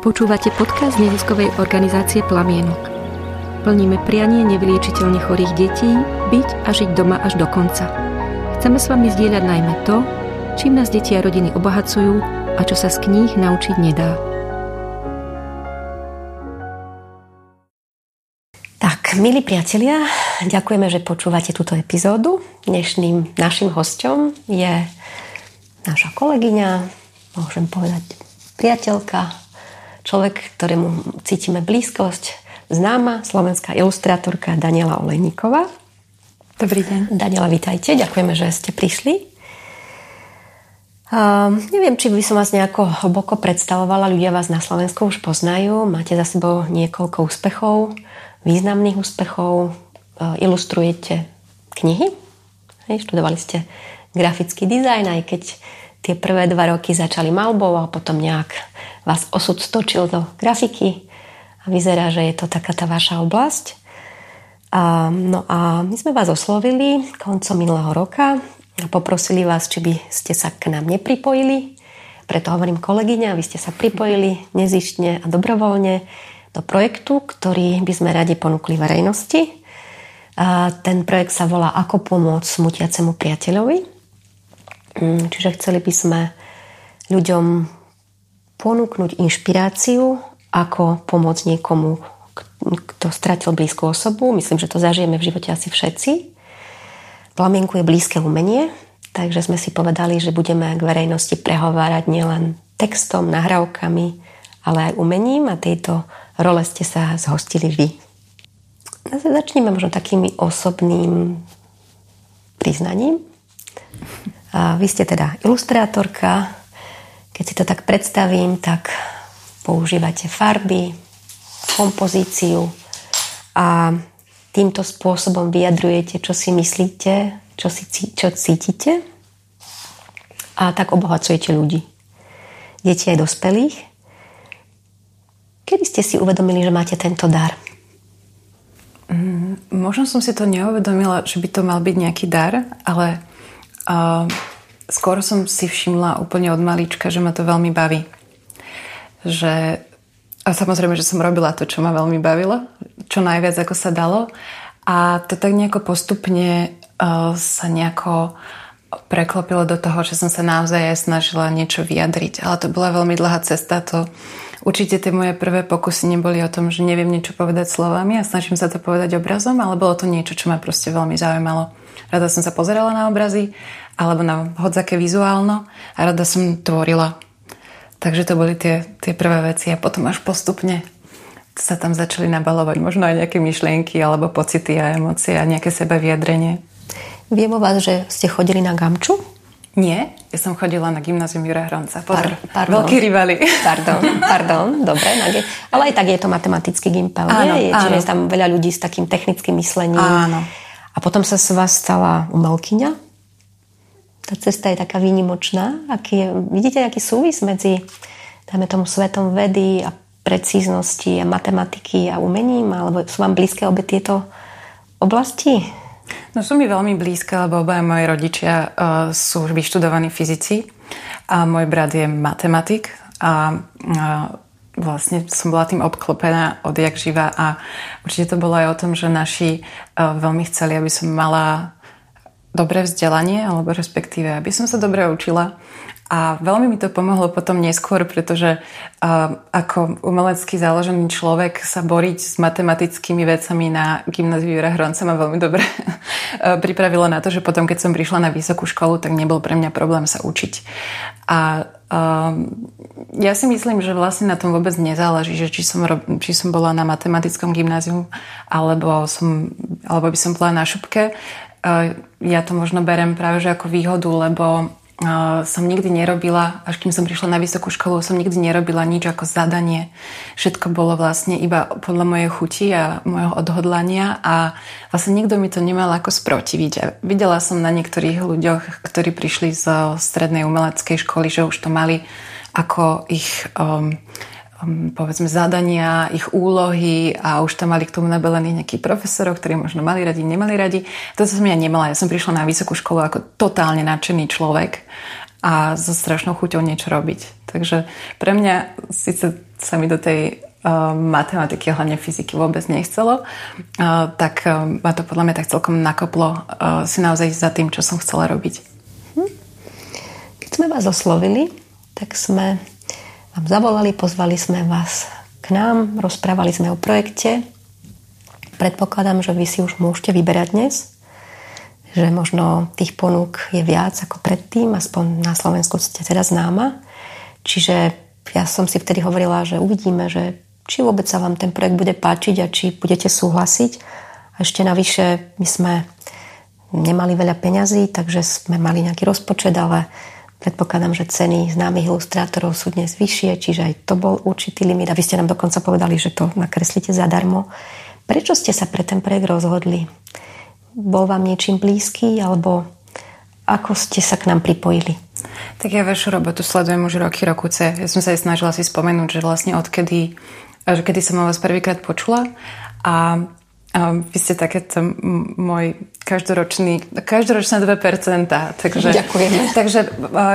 Počúvate podcast neziskovej organizácie Plamienok. Plníme prianie nevyliečiteľne chorých detí byť a žiť doma až do konca. Chceme s vami zdieľať najmä to, čím nás deti a rodiny obohacujú a čo sa z kníh naučiť nedá. Tak, milí priatelia, ďakujeme, že počúvate túto epizódu. Dnešným našim hostom je naša kolegyňa, môžem povedať priateľka, človek, ktorému cítime blízkosť, známa slovenská ilustrátorka Daniela Olejníková. Dobrý deň. Daniela, vítajte. Ďakujeme, že ste prišli. Uh, neviem, či by som vás nejako hlboko predstavovala. Ľudia vás na Slovensku už poznajú. Máte za sebou niekoľko úspechov, významných úspechov. Uh, ilustrujete knihy. Hej, študovali ste grafický dizajn, aj keď tie prvé dva roky začali malbou a potom nejak vás osud stočil do grafiky a vyzerá, že je to taká tá vaša oblasť. A, no a my sme vás oslovili koncom minulého roka a poprosili vás, či by ste sa k nám nepripojili. Preto hovorím kolegyňa, vy ste sa pripojili nezištne a dobrovoľne do projektu, ktorý by sme radi ponúkli verejnosti. A ten projekt sa volá Ako pomôcť smutiacemu priateľovi. Mm, čiže chceli by sme ľuďom ponúknuť inšpiráciu, ako pomôcť niekomu, kto stratil blízku osobu. Myslím, že to zažijeme v živote asi všetci. Plamienku je blízke umenie, takže sme si povedali, že budeme k verejnosti prehovárať nielen textom, nahrávkami, ale aj umením a tejto role ste sa zhostili vy. Začneme možno takými osobným priznaním. A vy ste teda ilustrátorka, keď si to tak predstavím, tak používate farby, kompozíciu a týmto spôsobom vyjadrujete, čo si myslíte, čo, si, čo cítite a tak obohacujete ľudí. Deti aj dospelých. Kedy ste si uvedomili, že máte tento dar? Mm, možno som si to neuvedomila, že by to mal byť nejaký dar, ale uh, skôr som si všimla úplne od malička, že ma to veľmi baví. Že, a samozrejme, že som robila to, čo ma veľmi bavilo, čo najviac ako sa dalo. A to tak nejako postupne uh, sa nejako preklopilo do toho, že som sa naozaj aj snažila niečo vyjadriť. Ale to bola veľmi dlhá cesta. To, určite tie moje prvé pokusy neboli o tom, že neviem niečo povedať slovami a snažím sa to povedať obrazom, ale bolo to niečo, čo ma proste veľmi zaujímalo. Rada som sa pozerala na obrazy alebo na hodzaké vizuálno a rada som tvorila. Takže to boli tie, tie prvé veci a potom až postupne sa tam začali nabalovať možno aj nejaké myšlienky alebo pocity a emócie a nejaké seba vyjadrenie. Viem o vás, že ste chodili na Gamču? Nie, ja som chodila na gymnázium Jura Hronca. Pozor, Par, pardon. veľký rivali. Pardon, pardon, dobre. Ale aj tak je to matematický gimpel, áno, nie? Čiže je tam veľa ľudí s takým technickým myslením. Áno. A potom sa z vás stala umelkyňa? Tá cesta je taká výnimočná. Aký je, vidíte nejaký súvis medzi dajme tomu svetom vedy a precíznosti a matematiky a umením? Alebo sú vám blízke obe tieto oblasti? No sú mi veľmi blízke, lebo obaja moji rodičia uh, sú vyštudovaní fyzici a môj brat je matematik a uh, vlastne som bola tým obklopená odjak živa a určite to bolo aj o tom, že naši uh, veľmi chceli, aby som mala dobré vzdelanie, alebo respektíve, aby som sa dobre učila. A veľmi mi to pomohlo potom neskôr, pretože uh, ako umelecký založený človek sa boriť s matematickými vecami na gymnáziu Jura Hronca ma veľmi dobre pripravilo na to, že potom, keď som prišla na vysokú školu, tak nebol pre mňa problém sa učiť. A uh, ja si myslím, že vlastne na tom vôbec nezáleží, že či som, či som bola na matematickom gymnáziu, alebo, som, alebo by som bola na šupke ja to možno berem práve že ako výhodu, lebo som nikdy nerobila, až kým som prišla na vysokú školu, som nikdy nerobila nič ako zadanie. Všetko bolo vlastne iba podľa mojej chuti a môjho odhodlania a vlastne nikto mi to nemal ako sprotiviť. A videla som na niektorých ľuďoch, ktorí prišli zo strednej umeleckej školy, že už to mali ako ich Um, povedzme zadania, ich úlohy a už tam mali k tomu nabelený nejaký profesorov, ktorí možno mali radi, nemali radi. To som ja nemala. Ja som prišla na vysokú školu ako totálne nadšený človek a so strašnou chuťou niečo robiť. Takže pre mňa síce sa mi do tej uh, matematiky, hlavne fyziky vôbec nechcelo, uh, tak uh, ma to podľa mňa tak celkom nakoplo uh, si naozaj za tým, čo som chcela robiť. Hm. Keď sme vás oslovili, tak sme vám zavolali, pozvali sme vás k nám, rozprávali sme o projekte. Predpokladám, že vy si už môžete vyberať dnes, že možno tých ponúk je viac ako predtým, aspoň na Slovensku ste teda známa. Čiže ja som si vtedy hovorila, že uvidíme, že či vôbec sa vám ten projekt bude páčiť a či budete súhlasiť. A ešte navyše my sme nemali veľa peňazí, takže sme mali nejaký rozpočet, ale predpokladám, že ceny známych ilustrátorov sú dnes vyššie, čiže aj to bol určitý limit a vy ste nám dokonca povedali, že to nakreslíte zadarmo. Prečo ste sa pre ten projekt rozhodli? Bol vám niečím blízky alebo ako ste sa k nám pripojili? Tak ja vašu robotu sledujem už roky, rokuce. Ja som sa aj snažila si spomenúť, že vlastne odkedy že kedy som vás prvýkrát počula a a vy ste takéto môj každoročný, každoročné 2%. Takže, Ďakujeme. Takže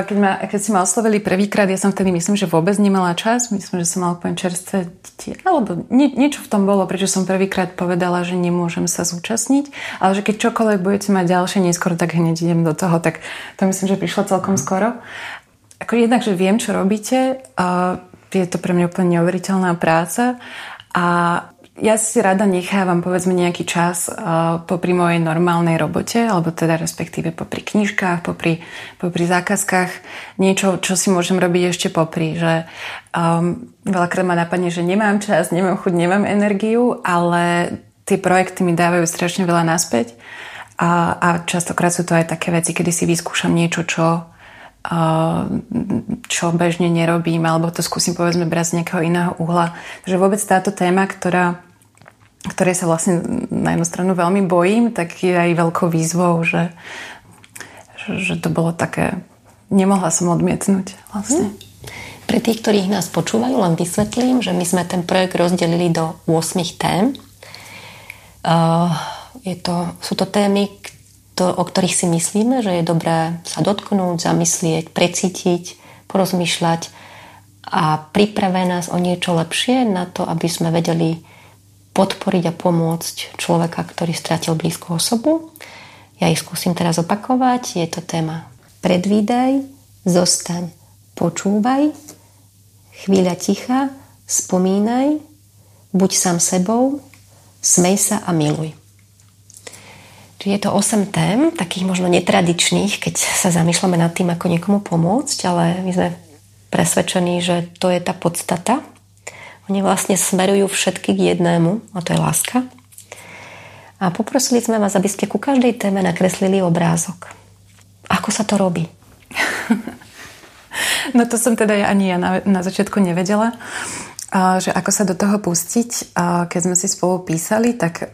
keď, ma, keď si ma oslovili prvýkrát, ja som vtedy myslím, že vôbec nemala čas. Myslím, že som mala úplne čerstvé deti. Alebo nie, niečo v tom bolo, prečo som prvýkrát povedala, že nemôžem sa zúčastniť. Ale že keď čokoľvek budete mať ďalšie neskôr, tak hneď idem do toho. Tak to myslím, že prišlo celkom skoro. Ako jednak, že viem, čo robíte. Uh, je to pre mňa úplne neuveriteľná práca a ja si rada nechávam povedzme nejaký čas uh, popri mojej normálnej robote, alebo teda respektíve popri knižkách, popri, popri zákazkách, niečo, čo si môžem robiť ešte popri, že um, veľakrát ma napadne, že nemám čas, nemám chuť, nemám energiu, ale tie projekty mi dávajú strašne veľa naspäť a, a častokrát sú to aj také veci, kedy si vyskúšam niečo, čo čo bežne nerobím, alebo to skúsim povedzme brať z nejakého iného uhla. Takže vôbec táto téma, ktorá, ktorej sa vlastne na jednu stranu veľmi bojím, tak je aj veľkou výzvou, že, že to bolo také... Nemohla som odmietnúť vlastne. Hm. Pre tých, ktorých nás počúvajú, len vysvetlím, že my sme ten projekt rozdelili do 8 tém. Uh, je to, sú to témy, to, o ktorých si myslíme, že je dobré sa dotknúť, zamyslieť, precítiť, porozmýšľať a pripravé nás o niečo lepšie na to, aby sme vedeli podporiť a pomôcť človeka, ktorý stratil blízku osobu. Ja ich skúsim teraz opakovať. Je to téma predvídaj, zostaň, počúvaj, chvíľa ticha, spomínaj, buď sám sebou, smej sa a miluj. Čiže je to 8 tém, takých možno netradičných, keď sa zamýšľame nad tým, ako niekomu pomôcť, ale my sme presvedčení, že to je tá podstata. Oni vlastne smerujú všetky k jednému, a to je láska. A poprosili sme vás, aby ste ku každej téme nakreslili obrázok. Ako sa to robí? No to som teda ani ja na, na začiatku nevedela že ako sa do toho pustiť. Keď sme si spolu písali, tak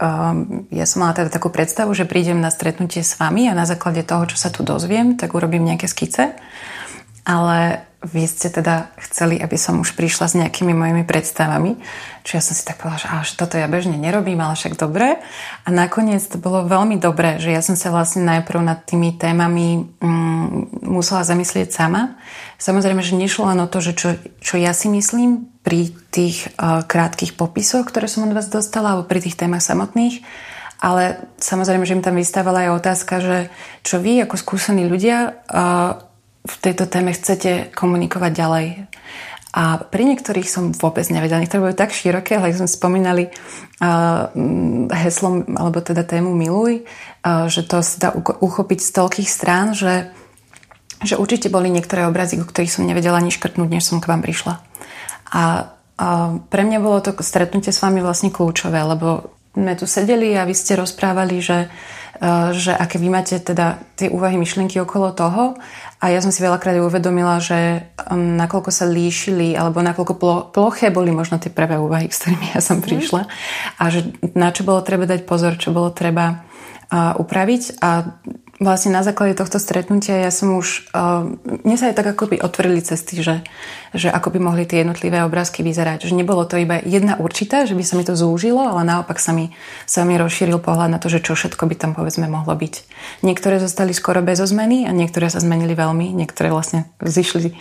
ja som mala teda takú predstavu, že prídem na stretnutie s vami a na základe toho, čo sa tu dozviem, tak urobím nejaké skice. Ale vy ste teda chceli, aby som už prišla s nejakými mojimi predstavami. Čiže ja som si tak povedala, že až toto ja bežne nerobím, ale však dobre. A nakoniec to bolo veľmi dobré, že ja som sa vlastne najprv nad tými témami mm, musela zamyslieť sama. Samozrejme, že nešlo len o to, že čo, čo ja si myslím pri tých uh, krátkých popisoch, ktoré som od vás dostala, alebo pri tých témach samotných, ale samozrejme, že im tam vystávala aj otázka, že čo vy ako skúsení ľudia uh, v tejto téme chcete komunikovať ďalej. A pri niektorých som vôbec nevedela. Niektoré boli tak široké, ale sme spomínali uh, heslom, alebo teda tému Miluj, uh, že to sa dá uchopiť z toľkých strán, že, že určite boli niektoré obrazy, o ktorých som nevedela ani škrtnúť, než som k vám prišla. A uh, pre mňa bolo to stretnutie s vami vlastne kľúčové, lebo sme tu sedeli a vy ste rozprávali, že uh, že aké vy máte teda tie úvahy, myšlienky okolo toho. A ja som si veľakrát uvedomila, že nakoľko sa líšili, alebo nakoľko ploché boli možno tie prvé úvahy, s ktorými ja som mhm. prišla. A že na čo bolo treba dať pozor, čo bolo treba uh, upraviť. A vlastne na základe tohto stretnutia ja som už, uh, mne sa aj tak ako by otvorili cesty, že, že ako by mohli tie jednotlivé obrázky vyzerať. Že nebolo to iba jedna určitá, že by sa mi to zúžilo, ale naopak sa mi, sa mi rozšíril pohľad na to, že čo všetko by tam povedzme mohlo byť. Niektoré zostali skoro bez zmeny a niektoré sa zmenili veľmi, niektoré vlastne zišli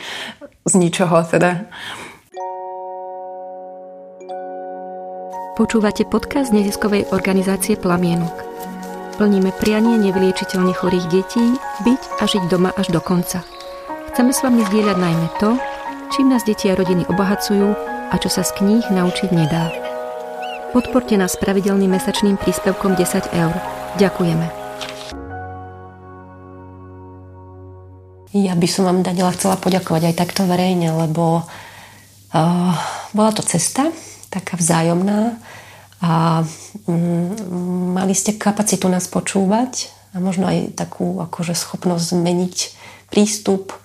z ničoho teda. Počúvate podcast neziskovej organizácie Plamienok. Plníme prianie nevyliečiteľne chorých detí byť a žiť doma až do konca. Chceme s vami zdieľať najmä to, čím nás deti a rodiny obohacujú a čo sa z kníh naučiť nedá. Podporte nás pravidelným mesačným príspevkom 10 eur. Ďakujeme. Ja by som vám, Daniela, chcela poďakovať aj takto verejne, lebo uh, bola to cesta, taká vzájomná a mm, mali ste kapacitu nás počúvať a možno aj takú akože schopnosť zmeniť prístup,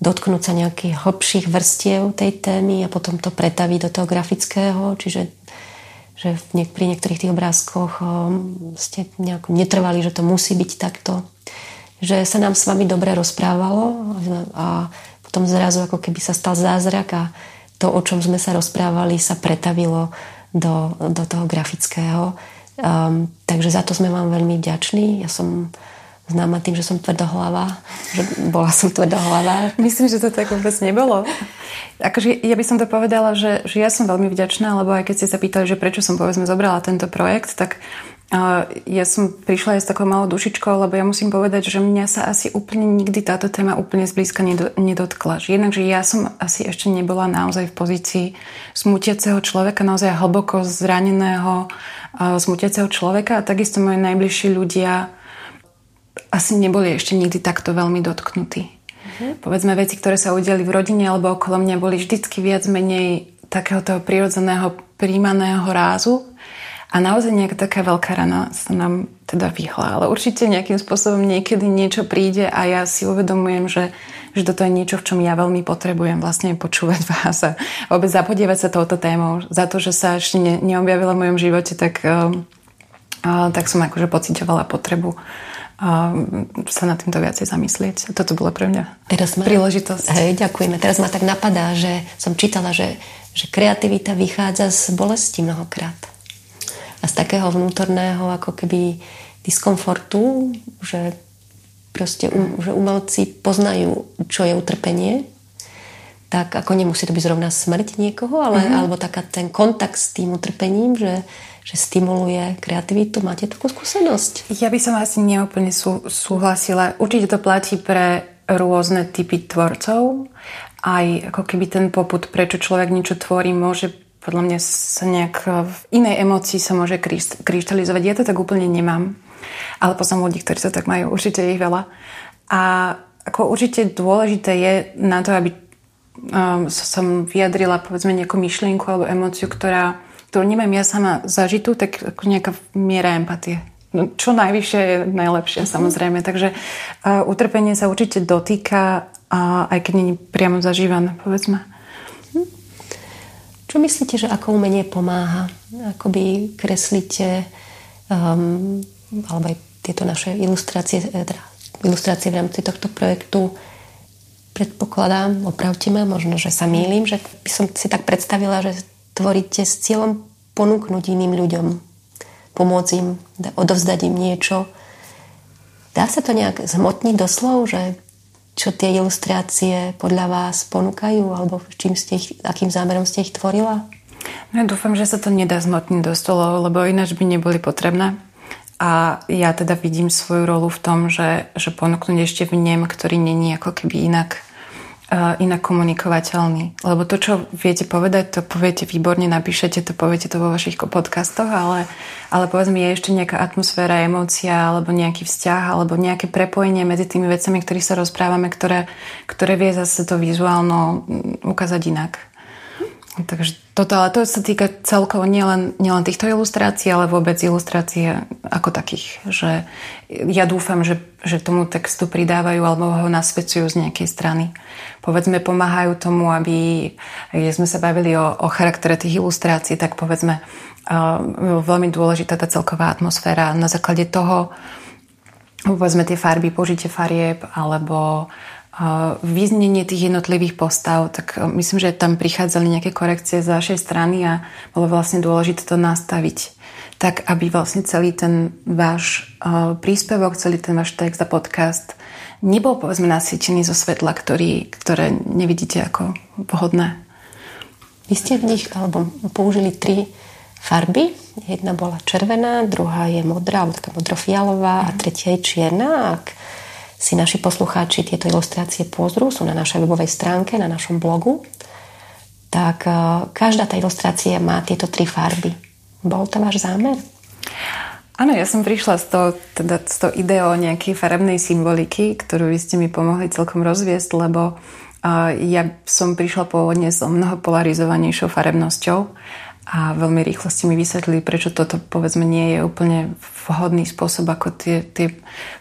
dotknúť sa nejakých hlbších vrstiev tej témy a potom to pretaviť do toho grafického, čiže že niek- pri niektorých tých obrázkoch um, ste nejako netrvali, že to musí byť takto. Že sa nám s vami dobre rozprávalo a potom zrazu ako keby sa stal zázrak a to, o čom sme sa rozprávali, sa pretavilo do, do toho grafického. Um, takže za to sme vám veľmi vďační. Ja som známa tým, že som tvrdohlava, že bola som tvrdohlava. Myslím, že to tak vôbec nebolo. Akože ja by som to povedala, že, že ja som veľmi vďačná, lebo aj keď ste sa pýtali, že prečo som povedzme zobrala tento projekt, tak ja som prišla aj s takou malou dušičkou, lebo ja musím povedať, že mňa sa asi úplne nikdy táto téma úplne zblízka nedotkla. Jednak, že ja som asi ešte nebola naozaj v pozícii smutiaceho človeka, naozaj hlboko zraneného smutiaceho človeka a takisto moje najbližší ľudia asi neboli ešte nikdy takto veľmi dotknutí. Mhm. Povedzme veci, ktoré sa udiali v rodine alebo okolo mňa boli vždycky viac menej takého toho prirodzeného príjmaného rázu a naozaj nejaká taká veľká rana sa nám teda vyhla. Ale určite nejakým spôsobom niekedy niečo príde a ja si uvedomujem, že, že toto je niečo, v čom ja veľmi potrebujem vlastne počúvať vás a vôbec zapodievať sa touto témou. Za to, že sa ešte ne, neobjavila v mojom živote, tak, uh, uh, tak som akože pocitovala potrebu a sa nad týmto viacej zamyslieť. Toto bolo pre mňa Teraz ma, príležitosť. Hej, ďakujeme. Teraz ma tak napadá, že som čítala, že, že kreativita vychádza z bolesti mnohokrát a z takého vnútorného ako keby diskomfortu, že proste um, že umelci poznajú, čo je utrpenie, tak ako nemusí to byť zrovna smrť niekoho, ale, mm-hmm. alebo taká ten kontakt s tým utrpením, že, že stimuluje kreativitu. Máte takú skúsenosť? Ja by som asi neúplne sú, súhlasila. Určite to platí pre rôzne typy tvorcov. Aj ako keby ten poput, prečo človek niečo tvorí, môže podľa mňa sa nejak v inej emocii sa môže kryštalizovať. Ja to tak úplne nemám. Ale poznám ľudí, ktorí to tak majú. Určite ich veľa. A ako určite dôležité je na to, aby um, som vyjadrila povedzme nejakú myšlienku alebo emóciu, ktorá, ktorú nemám ja sama zažitú, tak ako nejaká miera empatie. No, čo najvyššie je najlepšie, mm-hmm. samozrejme. Takže uh, utrpenie sa určite dotýka, uh, aj keď je priamo zažívané, povedzme. Čo myslíte, že ako umenie pomáha? Akoby kreslíte um, alebo aj tieto naše ilustrácie, eh, teda ilustrácie v rámci tohto projektu predpokladám, opravte ma, možno, že sa mýlim, že by som si tak predstavila, že tvoríte s cieľom ponúknuť iným ľuďom, pomôcť im, odovzdať im niečo. Dá sa to nejak zhmotniť doslov, že čo tie ilustrácie podľa vás ponúkajú alebo čím ste ich, akým zámerom ste ich tvorila? No ja dúfam, že sa to nedá zmotniť do stolov, lebo ináč by neboli potrebné. A ja teda vidím svoju rolu v tom, že, že ponúknuť ešte vnem, ktorý není ako keby inak inak komunikovateľný. Lebo to, čo viete povedať, to poviete výborne, napíšete to, poviete to vo vašich podcastoch, ale, ale povedzme, je ešte nejaká atmosféra, emócia, alebo nejaký vzťah, alebo nejaké prepojenie medzi tými vecami, ktorých sa rozprávame, ktoré, ktoré vie zase to vizuálno mm, ukázať inak. Takže toto, ale to sa týka celkovo nielen, nielen týchto ilustrácií, ale vôbec ilustrácie ako takých. Že ja dúfam, že, že tomu textu pridávajú alebo ho nasvedcujú z nejakej strany. Povedzme, pomáhajú tomu, aby, keď sme sa bavili o, o charaktere tých ilustrácií, tak povedzme, uh, veľmi dôležitá tá celková atmosféra. Na základe toho, povedzme tie farby, použitie farieb alebo vyznenie tých jednotlivých postav, tak e, myslím, že tam prichádzali nejaké korekcie z vašej strany a bolo vlastne dôležité to nastaviť tak, aby vlastne celý ten váš e, príspevok, celý ten váš text a podcast nebol povedzme nasvietený zo svetla, ktorý, ktoré nevidíte ako vhodné. Vy ste v nich alebo použili tri farby. Jedna bola červená, druhá je modrá, alebo taká modrofialová a tretia je čierna. Ak si naši poslucháči tieto ilustrácie pozrú, sú na našej webovej stránke, na našom blogu, tak e, každá tá ilustrácia má tieto tri farby. Bol to váš zámer? Áno, ja som prišla s tou, teda s tou ideou nejakej farebnej symboliky, ktorú vy ste mi pomohli celkom rozviesť, lebo uh, ja som prišla pôvodne s mnoho polarizovanejšou farebnosťou a veľmi rýchlo ste mi vysvetlili, prečo toto povedzme nie je úplne vhodný spôsob, ako tie, tie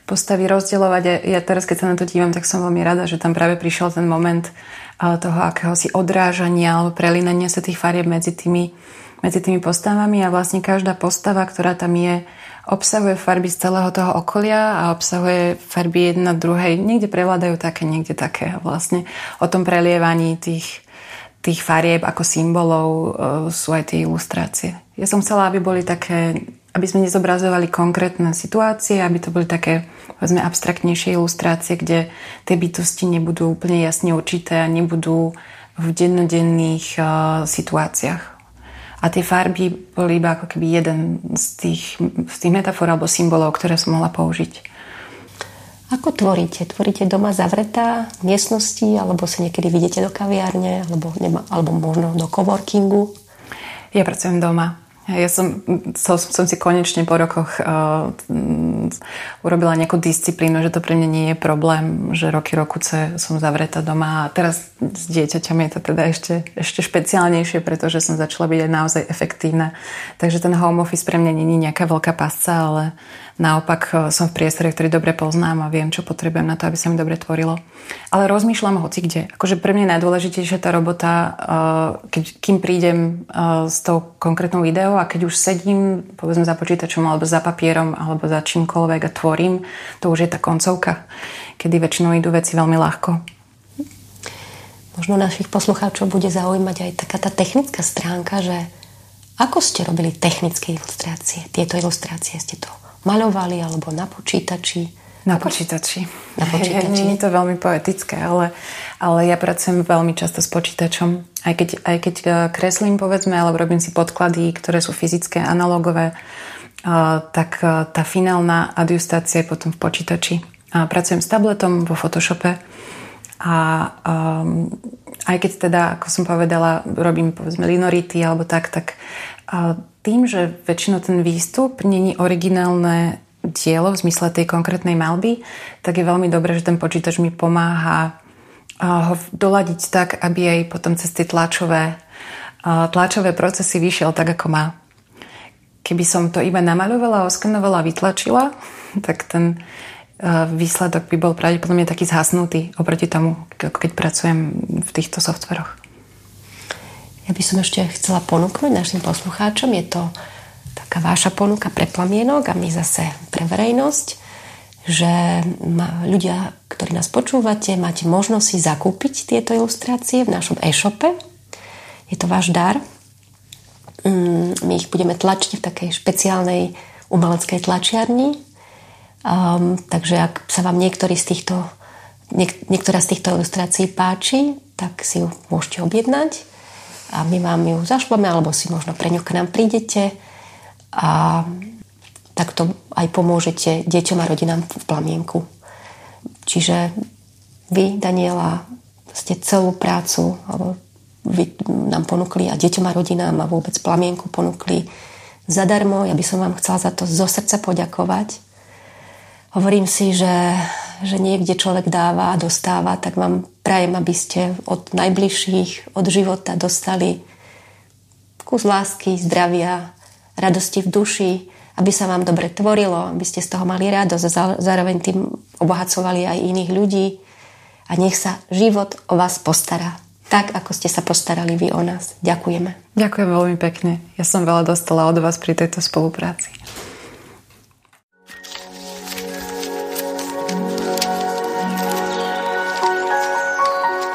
postavy rozdielovať. Ja, ja teraz, keď sa na to dívam, tak som veľmi rada, že tam práve prišiel ten moment toho akéhosi odrážania alebo prelínania sa tých farieb medzi tými, medzi tými postavami a vlastne každá postava, ktorá tam je, obsahuje farby z celého toho okolia a obsahuje farby jedna druhej. Niekde prevládajú také, niekde také. A vlastne o tom prelievaní tých, tých farieb ako symbolov uh, sú aj tie ilustrácie. Ja som chcela, aby boli také, aby sme nezobrazovali konkrétne situácie, aby to boli také, povedzme, abstraktnejšie ilustrácie, kde tie bytosti nebudú úplne jasne určité a nebudú v dennodenných uh, situáciách. A tie farby boli iba ako keby jeden z tých, z tých metafor alebo symbolov, ktoré som mohla použiť. Ako tvoríte? Tvoríte doma zavretá v miestnosti, alebo sa niekedy vidíte do kaviárne, alebo, nema, alebo možno do coworkingu? Ja pracujem doma. Ja som, som, som si konečne po rokoch uh, urobila nejakú disciplínu, že to pre mňa nie je problém, že roky rokuce som zavretá doma a teraz s dieťaťom je to teda ešte, ešte špeciálnejšie, pretože som začala byť aj naozaj efektívna. Takže ten home office pre mňa nie je nejaká veľká pasca, ale Naopak e, som v priestore, ktorý dobre poznám a viem, čo potrebujem na to, aby sa mi dobre tvorilo. Ale rozmýšľam hoci kde. Akože pre mňa je najdôležitejšia tá robota, e, keď, kým prídem e, s tou konkrétnou ideou a keď už sedím, povedzme za počítačom alebo za papierom alebo za čímkoľvek a tvorím, to už je tá koncovka, kedy väčšinou idú veci veľmi ľahko. Možno našich poslucháčov bude zaujímať aj taká tá technická stránka, že ako ste robili technické ilustrácie? Tieto ilustrácie ste to maľovali alebo na počítači? Na počítači. Na počítači. Nie je to veľmi poetické, ale, ale ja pracujem veľmi často s počítačom. Aj keď, aj keď e, kreslím, povedzme, alebo robím si podklady, ktoré sú fyzické, analogové, e, tak e, tá finálna adjustácia je potom v počítači. A pracujem s tabletom vo Photoshope a um, aj keď teda, ako som povedala, robím povedzme linority alebo tak, tak tým, že väčšinou ten výstup není originálne dielo v zmysle tej konkrétnej malby, tak je veľmi dobré, že ten počítač mi pomáha ho doladiť tak, aby aj potom cez tie tlačové, tlačové procesy vyšiel tak, ako má. Keby som to iba namaľovala, oskanovala vytlačila, tak ten výsledok by bol pravdepodobne taký zhasnutý oproti tomu, keď pracujem v týchto softveroch. Ja by som ešte chcela ponúknuť našim poslucháčom, je to taká váša ponuka pre plamienok a my zase pre verejnosť, že ľudia, ktorí nás počúvate, máte možnosť si zakúpiť tieto ilustrácie v našom e-shope. Je to váš dar. Mm, my ich budeme tlačiť v takej špeciálnej umeleckej tlačiarni. Um, takže ak sa vám niektorý z týchto, niek- niektorá z týchto ilustrácií páči, tak si ju môžete objednať a my vám ju zašleme, alebo si možno pre ňu k nám prídete a takto aj pomôžete deťom a rodinám v plamienku. Čiže vy, Daniela, ste celú prácu alebo vy nám ponúkli a deťom a rodinám a vôbec plamienku ponúkli zadarmo. Ja by som vám chcela za to zo srdca poďakovať. Hovorím si, že že niekde človek dáva a dostáva, tak vám prajem, aby ste od najbližších, od života dostali kus lásky, zdravia, radosti v duši, aby sa vám dobre tvorilo, aby ste z toho mali radosť a zároveň tým obohacovali aj iných ľudí a nech sa život o vás postará. Tak, ako ste sa postarali vy o nás. Ďakujeme. Ďakujem veľmi pekne. Ja som veľa dostala od vás pri tejto spolupráci.